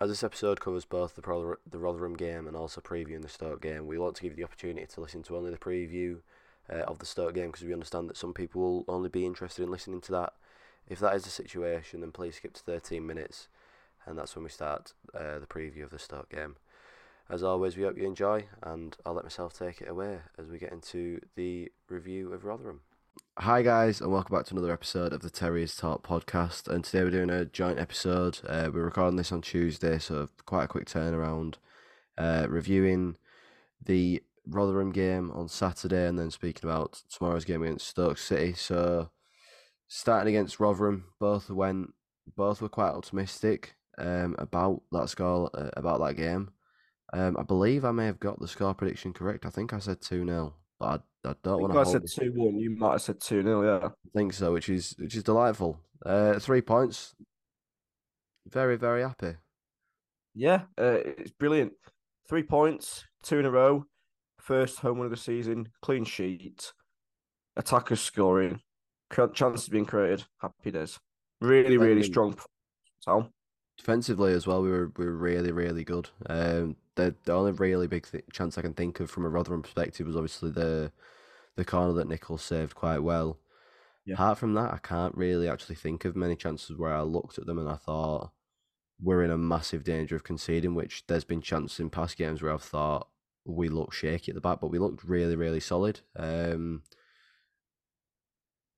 As this episode covers both the, the Rotherham game and also previewing the Stoke game, we want to give you the opportunity to listen to only the preview uh, of the Stoke game because we understand that some people will only be interested in listening to that. If that is the situation, then please skip to 13 minutes, and that's when we start uh, the preview of the Stoke game. As always, we hope you enjoy, and I'll let myself take it away as we get into the review of Rotherham. Hi, guys, and welcome back to another episode of the Terriers Talk podcast. And today we're doing a joint episode. Uh, we're recording this on Tuesday, so quite a quick turnaround. Uh, reviewing the Rotherham game on Saturday, and then speaking about tomorrow's game against Stoke City. So, starting against Rotherham, both went, both were quite optimistic um, about that score, uh, about that game. Um, I believe I may have got the score prediction correct. I think I said 2 0, but I, I don't want to. I said 2 1. You might have said 2 0, yeah. I think so, which is which is delightful. Uh, three points. Very, very happy. Yeah, uh, it's brilliant. Three points, two in a row. First home win of the season, clean sheet, attackers scoring, chances being created. Happy days. Really, really strong. Tom. Defensively as well, we were we were really, really good. Um, the the only really big th- chance I can think of from a Rotherham perspective was obviously the the corner that Nicholls saved quite well. Yeah. Apart from that, I can't really actually think of many chances where I looked at them and I thought we're in a massive danger of conceding. Which there's been chances in past games where I've thought we looked shaky at the back, but we looked really, really solid. Um,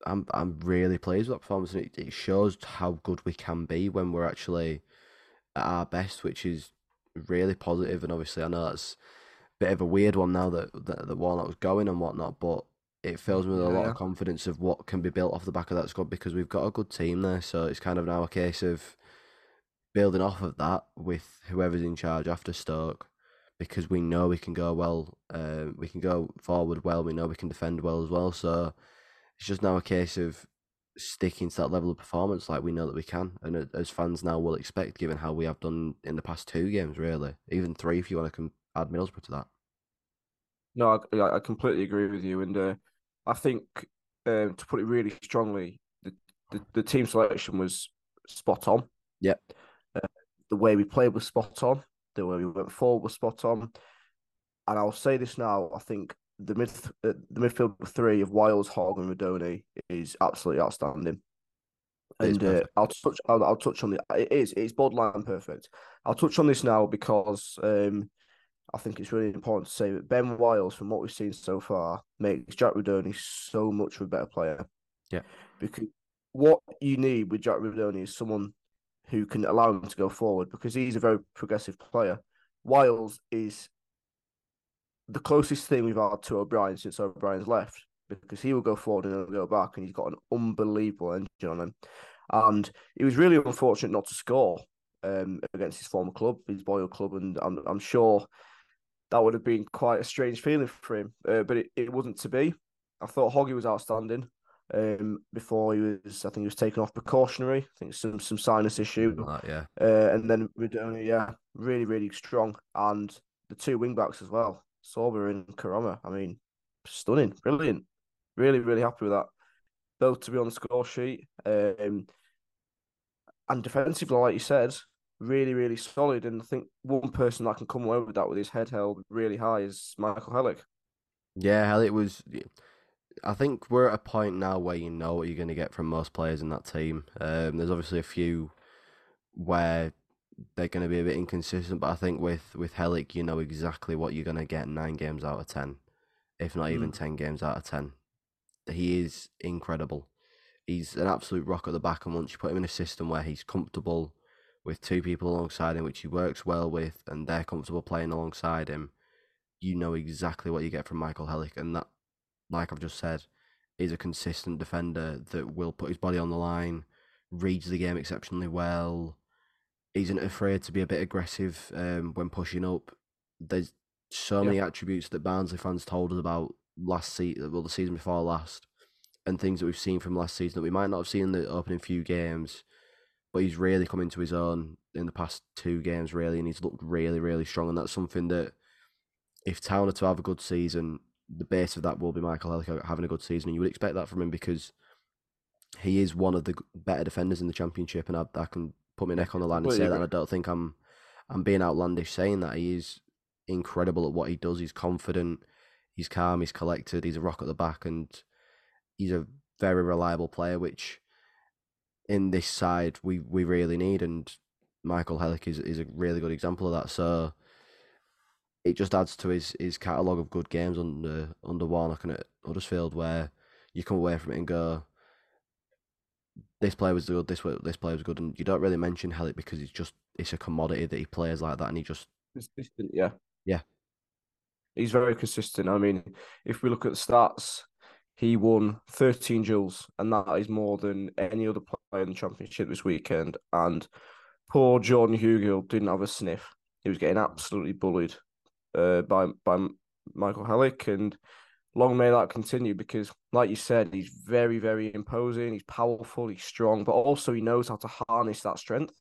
I'm I'm really pleased with that performance, and it, it shows how good we can be when we're actually at our best, which is really. And obviously, I know that's a bit of a weird one now that that, that Warnock's going and whatnot, but it fills me with a yeah. lot of confidence of what can be built off the back of that squad because we've got a good team there. So it's kind of now a case of building off of that with whoever's in charge after Stoke because we know we can go well, uh, we can go forward well, we know we can defend well as well. So it's just now a case of sticking to that level of performance like we know that we can, and as fans now will expect, given how we have done in the past two games, really, even three if you want to add Middlesbrough to that. No, I, I completely agree with you, and uh, I think um, to put it really strongly, the, the, the team selection was spot on. yeah Uh, the way we played was spot on. The way we went forward was spot on. And I'll say this now: I think the mid uh, the midfield three of Wiles, Hogg, and Rudoni is absolutely outstanding. And uh, I'll touch. I'll, I'll, touch on the. It is. It's borderline perfect. I'll touch on this now because um, I think it's really important to say that Ben Wiles, from what we've seen so far, makes Jack Rudoni so much of a better player. Yeah. Because what you need with Jack Rudoni is someone who can allow him to go forward because he's a very progressive player. Wiles is the closest thing we've had to O'Brien since O'Brien's left because he will go forward and he'll go back, and he's got an unbelievable engine on him. And it was really unfortunate not to score um, against his former club, his Boyle club, and I'm, I'm sure that would have been quite a strange feeling for him. Uh, but it, it wasn't to be. I thought Hoggy was outstanding um, before he was, I think he was taken off precautionary. I think some some sinus issue. That, yeah. Uh, and then Rudoni, yeah, really, really strong. And the two wing backs as well. Sorba and Koroma. I mean, stunning, brilliant. Really, really happy with that. Both to be on the score sheet. Um, and defensively, like you said, really, really solid. And I think one person that can come away with that with his head held really high is Michael Helik. Yeah, Helik was. I think we're at a point now where you know what you're going to get from most players in that team. Um, there's obviously a few where they're going to be a bit inconsistent. But I think with with Helik, you know exactly what you're going to get nine games out of ten, if not even mm. ten games out of ten. He is incredible. He's an absolute rock at the back, and once you put him in a system where he's comfortable with two people alongside him, which he works well with, and they're comfortable playing alongside him, you know exactly what you get from Michael Helik, and that, like I've just said, is a consistent defender that will put his body on the line, reads the game exceptionally well, isn't afraid to be a bit aggressive um, when pushing up. There's so many attributes that Barnsley fans told us about last season, well, the season before last, and things that we've seen from last season that we might not have seen in the opening few games. But he's really come into his own in the past two games, really, and he's looked really, really strong. And that's something that, if Town are to have a good season, the base of that will be Michael Helik having a good season, and you would expect that from him because he is one of the better defenders in the championship, and I, I can put my neck on the line and say that. I don't think I'm I'm being outlandish saying that he is incredible at what he does. He's confident, he's calm, he's collected, he's a rock at the back, and he's a very reliable player, which in this side we, we really need. And Michael Helik is, is a really good example of that. So it just adds to his, his catalogue of good games under under Warnock and at Huddersfield where you come away from it and go, this player was good, this this player was good, and you don't really mention Helik because it's just it's a commodity that he plays like that, and he just consistent, yeah, yeah, he's very consistent. I mean, if we look at the stats, he won 13 duels, and that is more than any other player in the championship this weekend. And poor Jordan Hugill didn't have a sniff. He was getting absolutely bullied uh, by by Michael Helik, and long may that continue because, like you said, he's very, very imposing. He's powerful. He's strong, but also he knows how to harness that strength.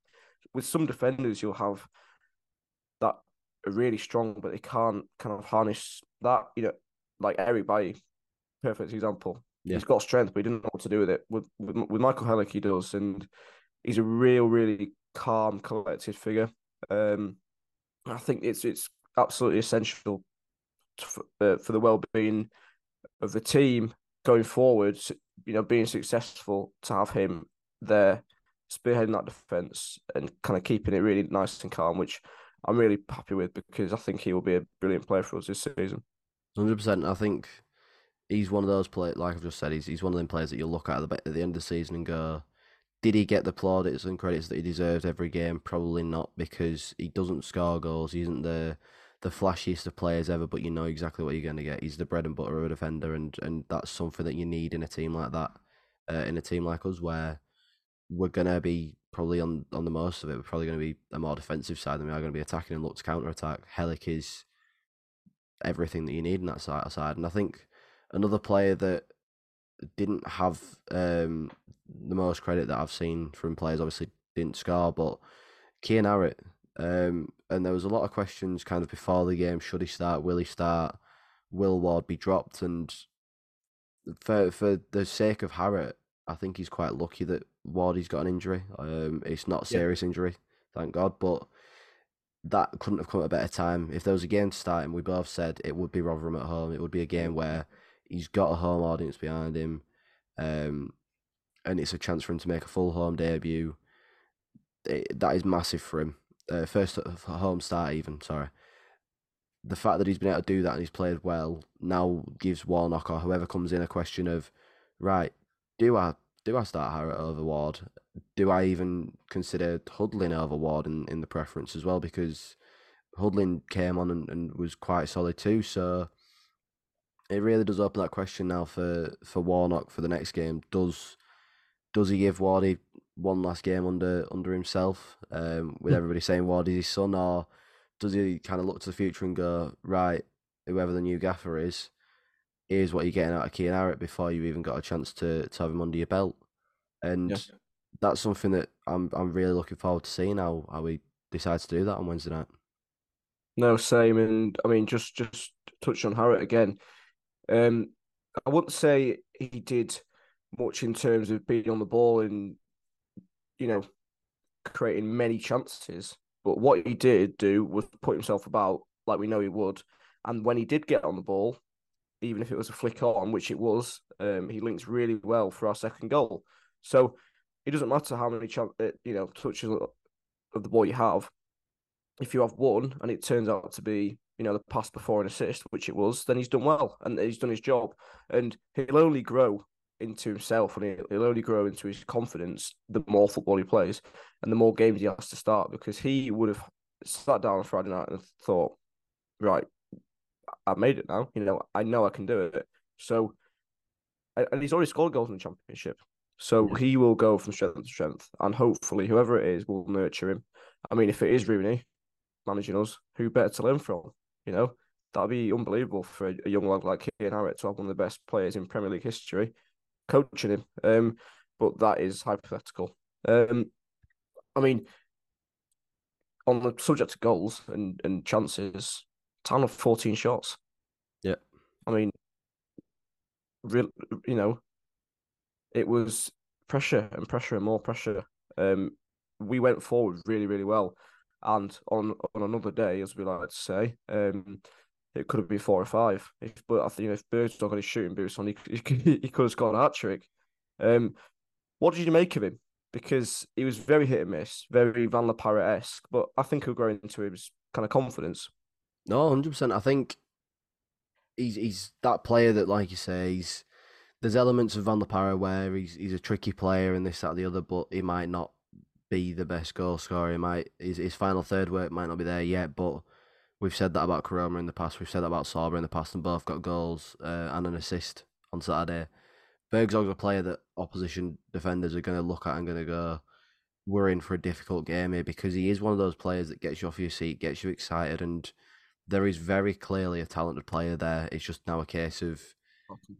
With some defenders, you'll have that are really strong, but they can't kind of harness that. You know, like Eric Bailly, perfect example. Yeah. He's got strength, but he didn't know what to do with it. With with, with Michael Helik, he does, and he's a real, really calm, collected figure. Um, I think it's it's absolutely essential for, uh, for the well-being of the team going forward. You know, being successful to have him there spearheading that defense and kind of keeping it really nice and calm, which I'm really happy with because I think he will be a brilliant player for us this season. Hundred percent. I think he's one of those players. Like I've just said, he's he's one of them players that you'll look at at the, at the end of the season and go, did he get the plaudits and credits that he deserved every game? Probably not because he doesn't score goals. He isn't the the flashiest of players ever, but you know exactly what you're going to get. He's the bread and butter of a defender, and, and that's something that you need in a team like that. Uh, in a team like us, where we're going to be probably on, on the most of it, we're probably going to be a more defensive side than we are going to be attacking and look to counter attack. Helik is everything that you need in that side. side. And I think another player that didn't have um, the most credit that I've seen from players, obviously didn't score, but Kian Harratt um, and there was a lot of questions kind of before the game: should he start? Will he start? Will Ward be dropped? And for for the sake of Harratt, I think he's quite lucky that Wardy's got an injury. Um, it's not a serious yeah. injury, thank God. But that couldn't have come at a better time. If there was a game to start starting, we both said it would be Rotherham at home. It would be a game where he's got a home audience behind him, um, and it's a chance for him to make a full home debut. It, that is massive for him uh, first home start even. Sorry, the fact that he's been able to do that and he's played well now gives Warnock or whoever comes in a question of, right, do I do I start Harratt over Ward? Do I even consider Huddling over Ward in, in the preference as well? Because Huddling came on and, and was quite solid too. So it really does open that question now for, for Warnock for the next game. Does does he give Wardy one last game under under himself, um, with hmm. everybody saying Wardy's his son, or does he kind of look to the future and go right, whoever the new gaffer is, here's what you're getting out of Kian Harratt before you even got a chance to, to have him under your belt, and yeah. that's something that I'm I'm really looking forward to seeing how how he decides to do that on Wednesday night. No, same, and I mean just just touch on Harratt again. Um, I wouldn't say he did much in terms of being on the ball and you know creating many chances. But what he did do was put himself about like we know he would. And when he did get on the ball, even if it was a flick on, which it was, um, he links really well for our second goal. So it doesn't matter how many uh, you know touches of the ball you have. If you have one and it turns out to be you know the pass before an assist, which it was, then he's done well and he's done his job. And he'll only grow into himself and he'll only grow into his confidence the more football he plays and the more games he has to start because he would have sat down on Friday night and thought, right, I've made it now. You know, I know I can do it. So, and he's already scored goals in the championship. So yeah. he will go from strength to strength, and hopefully, whoever it is will nurture him. I mean, if it is Rooney managing us, who better to learn from? You know, that'd be unbelievable for a, young lad like Kian Harratt to have one of the best players in Premier League history coaching him. Um, but that is hypothetical. Um, I mean, on the subject of goals and, and chances, Town of 14 shots. Yeah. I mean, real, you know, it was pressure and pressure and more pressure. Um, we went forward really, really well. and on on another day, as we like to say, um, it could have been four or five. If, but I think if Berg's not got his shooting boots on, he, he, he could have scored a hat trick. Um, what did you make of him? Because he was very hit and miss, very Van La Parra esque, but I think he'll grow into his kind of confidence. No, hundred percent. I think he's he's that player that, like you say, he's there's elements of Van La Parra where he's he's a tricky player and this that the other, but he might not be the best goal scorer. He might his his final third work might not be there yet, but we've said that about Koroma in the past. We've said that about Sorba in the past, and both got goals uh, and an assist on Saturday. Burgzorg's a player that opposition defenders are going to look at and going to go, we're in for a difficult game here because he is one of those players that gets you off your seat, gets you excited, and there is very clearly a talented player there. It's just now a case of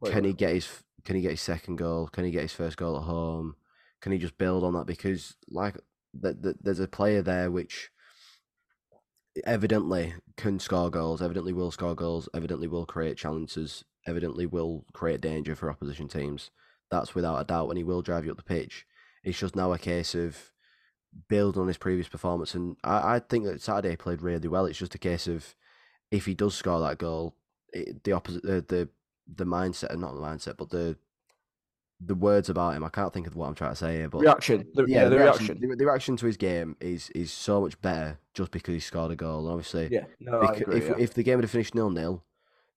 can he get his can he get his second goal? Can he get his first goal at home? Can he just build on that? Because like th- th- there's a player there which evidently can score goals, evidently will score goals, evidently will create challenges, evidently will create danger for opposition teams. That's without a doubt, and he will drive you up the pitch. It's just now a case of build on his previous performance, and I, I think that Saturday played really well. It's just a case of if he does score that goal, it, the opposite, the, the the mindset, and not the mindset, but the the words about him. I can't think of what I'm trying to say here, but reaction. The, yeah, yeah, the, reaction. reaction. The, the, reaction to his game is is so much better just because he scored a goal. And obviously, yeah, no, because, agree, if yeah. if the game had finished nil nil,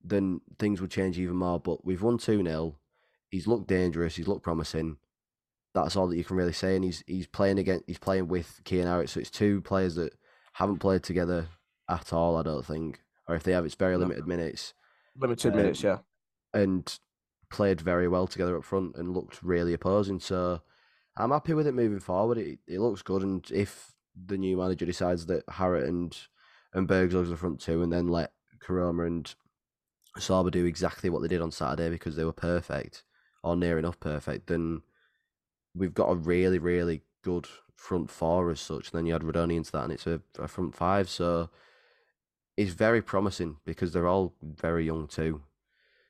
then things would change even more. But we've won two 0 He's looked dangerous. He's looked promising. That's all that you can really say. And he's he's playing again. He's playing with Kian Harratt, so it's two players that haven't played together at all. I don't think, or if they have, it's very limited minutes. Limited um, minutes, yeah. And played very well together up front and looked really opposing. So I'm happy with it moving forward. It it looks good, and if the new manager decides that Harratt and and Burgzorg's the front two, and then let Koroma and Sorba do exactly what they did on Saturday because they were perfect or near enough perfect, then we've got a really really good front four as such. And then you had Rudoni into that, and it's a, a front five. So it's very promising because they're all very young too.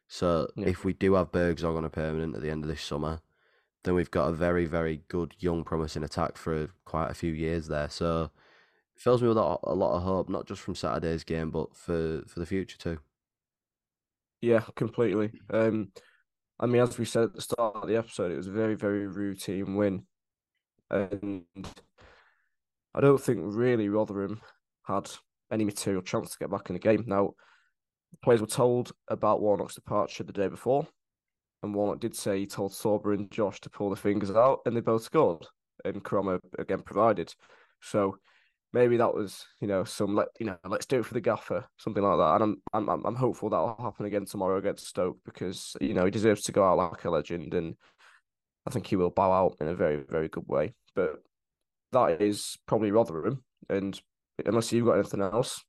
So yeah. if we do have Burgzorg on a permanent at the end of this summer, then we've got a very, very good young promising attack for quite a few years there. So it fills me with a, lot of hope, not just from Saturday's game, but for, for the future too. Yeah, completely. Um, I mean, as we said at the start of the episode, it was a very, very routine win, and I don't think really Rotherham had any material chance to get back in the game. Now, players were told about Warnock's departure the day before, and Warnock did say he told Sorba and Josh to pull the fingers out, and they both scored. And Koroma again provided. So maybe that was you know some let you know let's do it for the gaffer something like that. And I'm I'm I'm hopeful that'll happen again tomorrow against Stoke because you know he deserves to go out like a legend, and I think he will bow out in a very very good way. But that is probably Rotherham, and unless you've got anything else,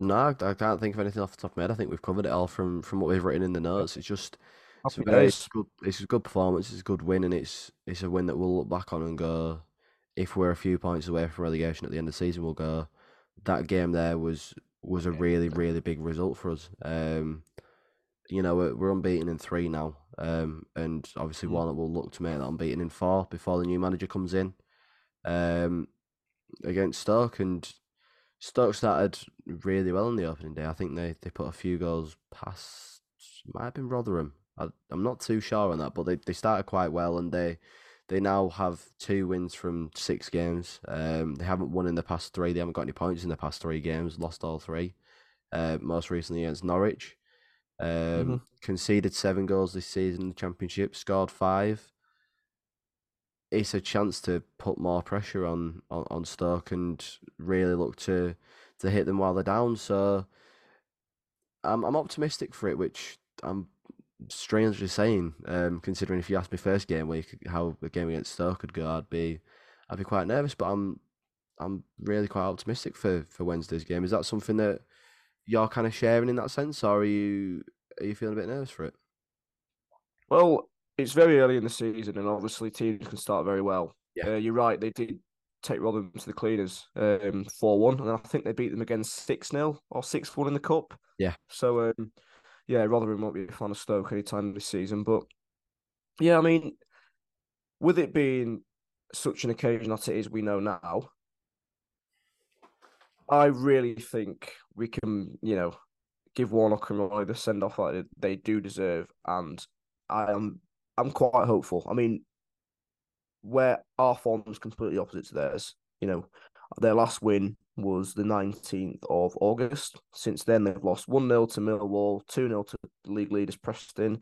no, I can't think of anything off the top of my head. I think we've covered it all from from what we've written in the notes. It's just it's a very it's good. It's a good performance. It's a good win, and it's it's a win that we'll look back on and go. If we're a few points away from relegation at the end of the season, we'll go. That game there was was a really really big result for us. Um, you know we're, we're unbeaten in three now, um, and obviously mm. one that will look to make that unbeaten in four before the new manager comes in, um, against Stoke, and Stoke started really well on the opening day. I think they, they put a few goals past, might have been Rotherham. I, am not too sure on that, but they, they started quite well and they they now have two wins from six games. Um, they haven't won in the past three. They haven't got any points in the past three games. Lost all three. Uh, most recently against Norwich. Um, mm-hmm. Conceded seven goals this season in the Championship. Scored five it's a chance to put more pressure on, on, on Stoke and really look to to hit them while they're down. So I'm I'm optimistic for it, which I'm strangely saying, um, considering if you asked me first game week how the game against Stoke could go, I'd be I'd be quite nervous. But I'm I'm really quite optimistic for, for Wednesday's game. Is that something that you're kind of sharing in that sense, or are you are you feeling a bit nervous for it? Well, it's very early in the season, and obviously teams can start very well. Yeah, uh, you're right. They did take Rotherham to the cleaners, um, four one, and I think they beat them again six 0 or six one in the cup. Yeah. So, um, yeah, Rotherham won't be a fan of Stoke anytime this season, but yeah, I mean, with it being such an occasion that it is, we know now. I really think we can, you know, give Warnock and Roy the send off that they do deserve, and I am I'm quite hopeful. I mean, where our form is completely opposite to theirs. You know, their last win was the 19th of August. Since then, they've lost 1 0 to Millwall, 2 0 to league leaders Preston,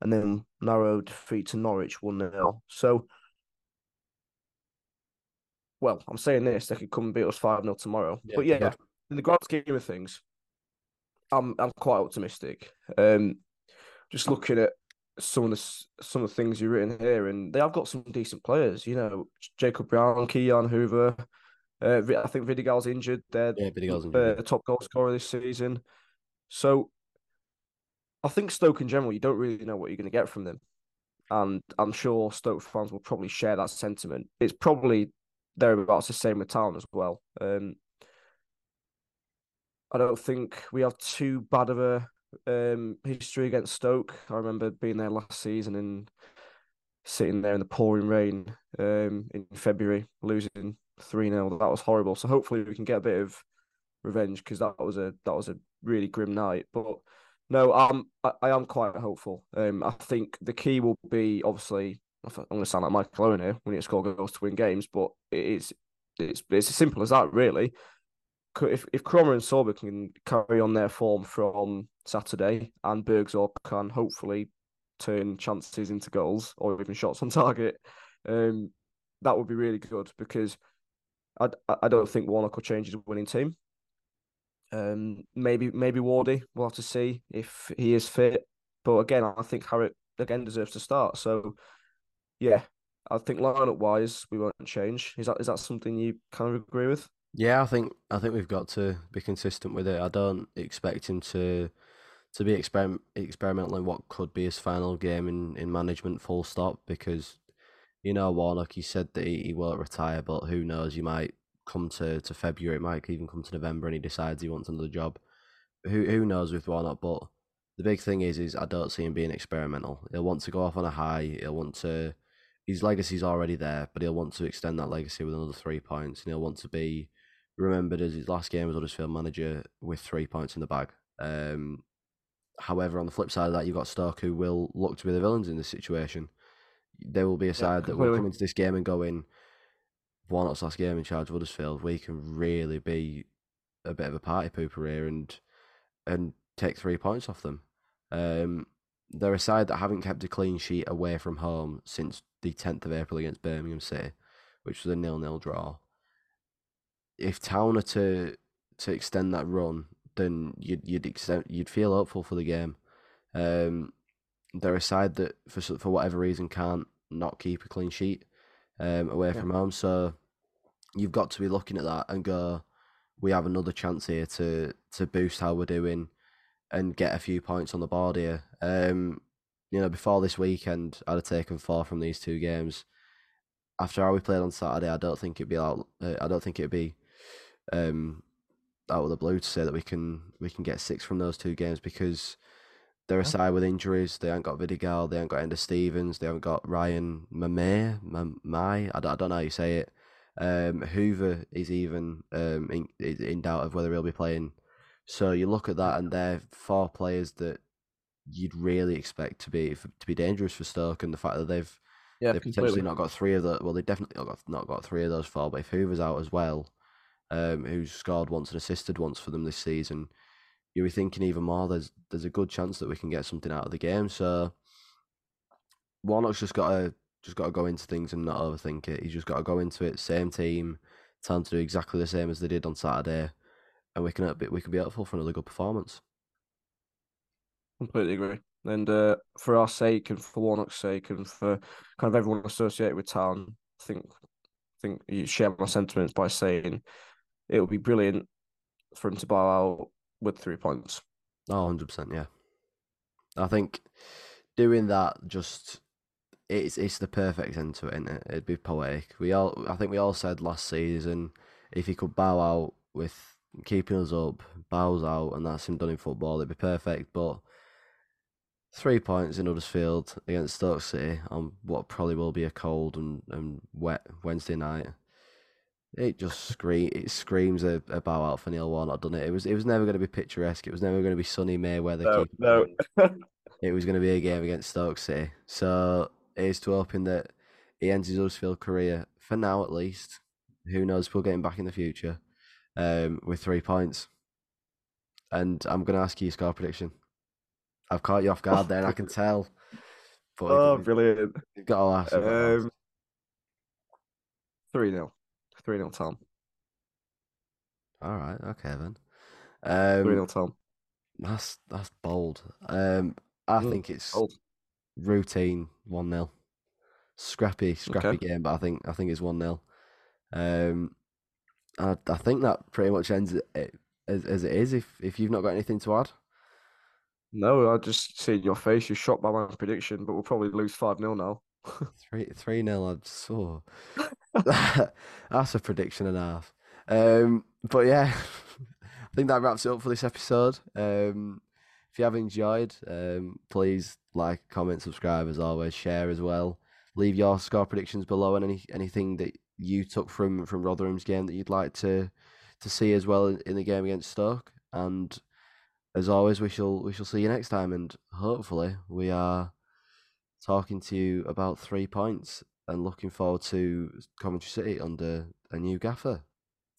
and then narrow defeat to Norwich 1 0. So, well, I'm saying this, they could come and beat us 5 0 tomorrow. Yeah, but yeah, yeah, in the grand scheme of things, I'm I'm quite optimistic. Um, just looking at some of the some of the things you've written here, and they have got some decent players. You know, Jacob Brown, Ki-Jana Hoever. Uh, I think Vidigal's injured. They're yeah, Vidigal's injured. Uh, top goal scorer this season. So, I think Stoke in general, you don't really know what you're going to get from them, and I'm sure Stoke fans will probably share that sentiment. It's probably thereabouts the same with Town as well. Um, I don't think we have too bad of a um, history against Stoke. I remember being there last season and sitting there in the pouring rain um, in February, losing three 0 That was horrible. So hopefully we can get a bit of revenge because that was a that was a really grim night. But no, I'm I, I am quite hopeful. Um, I think the key will be obviously. I'm going to sound like Michael Owen here. We need to score goals to win games, but it's it's it's as simple as that, really if if Koroma and Sorba can carry on their form from Saturday, and Burgzorg can hopefully turn chances into goals or even shots on target, um, that would be really good because I I don't think Warnock will change his winning team. Um, maybe maybe Wardy. We'll have to see if he is fit. But again, I think Harratt again deserves to start. So yeah, I think lineup wise we won't change. Is that is that something you kind of agree with? Yeah, I think I think we've got to be consistent with it. I don't expect him to to be experiment experimental in what could be his final game in, in management full stop because you know Warnock he said that he, he won't retire but who knows you might come to, to February it might even come to November and he decides he wants another job who who knows with Warnock but the big thing is is I don't see him being experimental he'll want to go off on a high he'll want to his legacy's already there but he'll want to extend that legacy with another three points and he'll want to be remembered as his last game as Huddersfield manager with three points in the bag. Um, however, on the flip side of that, you've got Stoke who will look to be the villains in this situation. They will be a side yeah, that will come into this game and go in. Warnock's last game in charge of Huddersfield, we can really be a bit of a party pooper here and and take three points off them. Um, they're a side that haven't kept a clean sheet away from home since the 10th of April against Birmingham City, which was a nil-nil draw if Town are to to extend that run, then you'd you'd extend, you'd feel hopeful for the game. Um, they're a side that for for whatever reason can't not keep a clean sheet um, away yeah. from home, so you've got to be looking at that and go, we have another chance here to to boost how we're doing and get a few points on the board here. Um, you know, before this weekend, I'd have taken four from these two games. After how we played on Saturday, I don't think it'd be out. Uh, I don't think it'd be um, out of the blue to say that we can we can get six from those two games because they're a side with injuries. They haven't got Vidigal, they haven't got Enda Stevens, they haven't got Ryan Mamay, Mai, I don't, I don't know how you say it. Um, Hoever is even um, in, in doubt of whether he'll be playing. So you look at that, and they're four players that you'd really expect to be to be dangerous for Stoke, and the fact that they've yeah, they've potentially not got three of the well, they definitely not got not got three of those four. But if Hoever's out as well, um, who's scored once and assisted once for them this season, you were thinking even more. There's there's a good chance that we can get something out of the game. So Warnock's just got to just got to go into things and not overthink it. He's just got to go into it. Same team, time to do exactly the same as they did on Saturday, and we can we can be hopeful for another good performance. Completely agree. And uh, for our sake, and for Warnock's sake, and for kind of everyone associated with Town, I think I think you share my sentiments by saying it would be brilliant for him to bow out with three points. Oh, 100%, yeah. I think doing that just it's it's the perfect end to it, isn't it? It'd be poetic. We all I think we all said last season if he could bow out with keeping us up, bows out, and that's him done in football, it'd be perfect. But three points in Huddersfield against Stoke City on what probably will be a cold and, and wet Wednesday night It just scream it screams a, a bow out for Neil Warnock, doesn't it? It was it was never going to be picturesque. It was never going to be sunny Mayweather. No, no. it was going to be a game against Stoke City. So here's to hoping that he ends his Huddersfield career for now at least. Who knows? We'll get him back in the future um, with three points. And I'm going to ask you your score prediction. I've caught you off guard there, and I can tell. But oh, brilliant. you've got to ask. you've got to ask. Um, 3 0. 3 0 Tom. All right, okay then. 3 Um, 0 Tom. That's that's bold. Um, I Mm, think it's Bold. routine one 0 Scrappy, scrappy Okay. game, but I think I think it's one 0 Um, I I think that pretty much ends it, as as it is. If if you've not got anything to add, No, I just see your face. You're shocked by my prediction, but we'll probably lose 5 0 now. three three 0 I'd so that's a prediction and a half. Um, but yeah, I think that wraps it up for this episode. Um, if you have enjoyed, um, please like, comment, subscribe as always, share as well. Leave your score predictions below and any anything that you took from from Rotherham's game that you'd like to to see as well in, in the game against Stoke. And as always, we shall we shall see you next time, and hopefully we are talking to you about three points and looking forward to Coventry City under a new gaffer.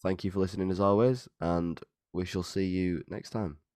Thank you for listening as always, and we shall see you next time.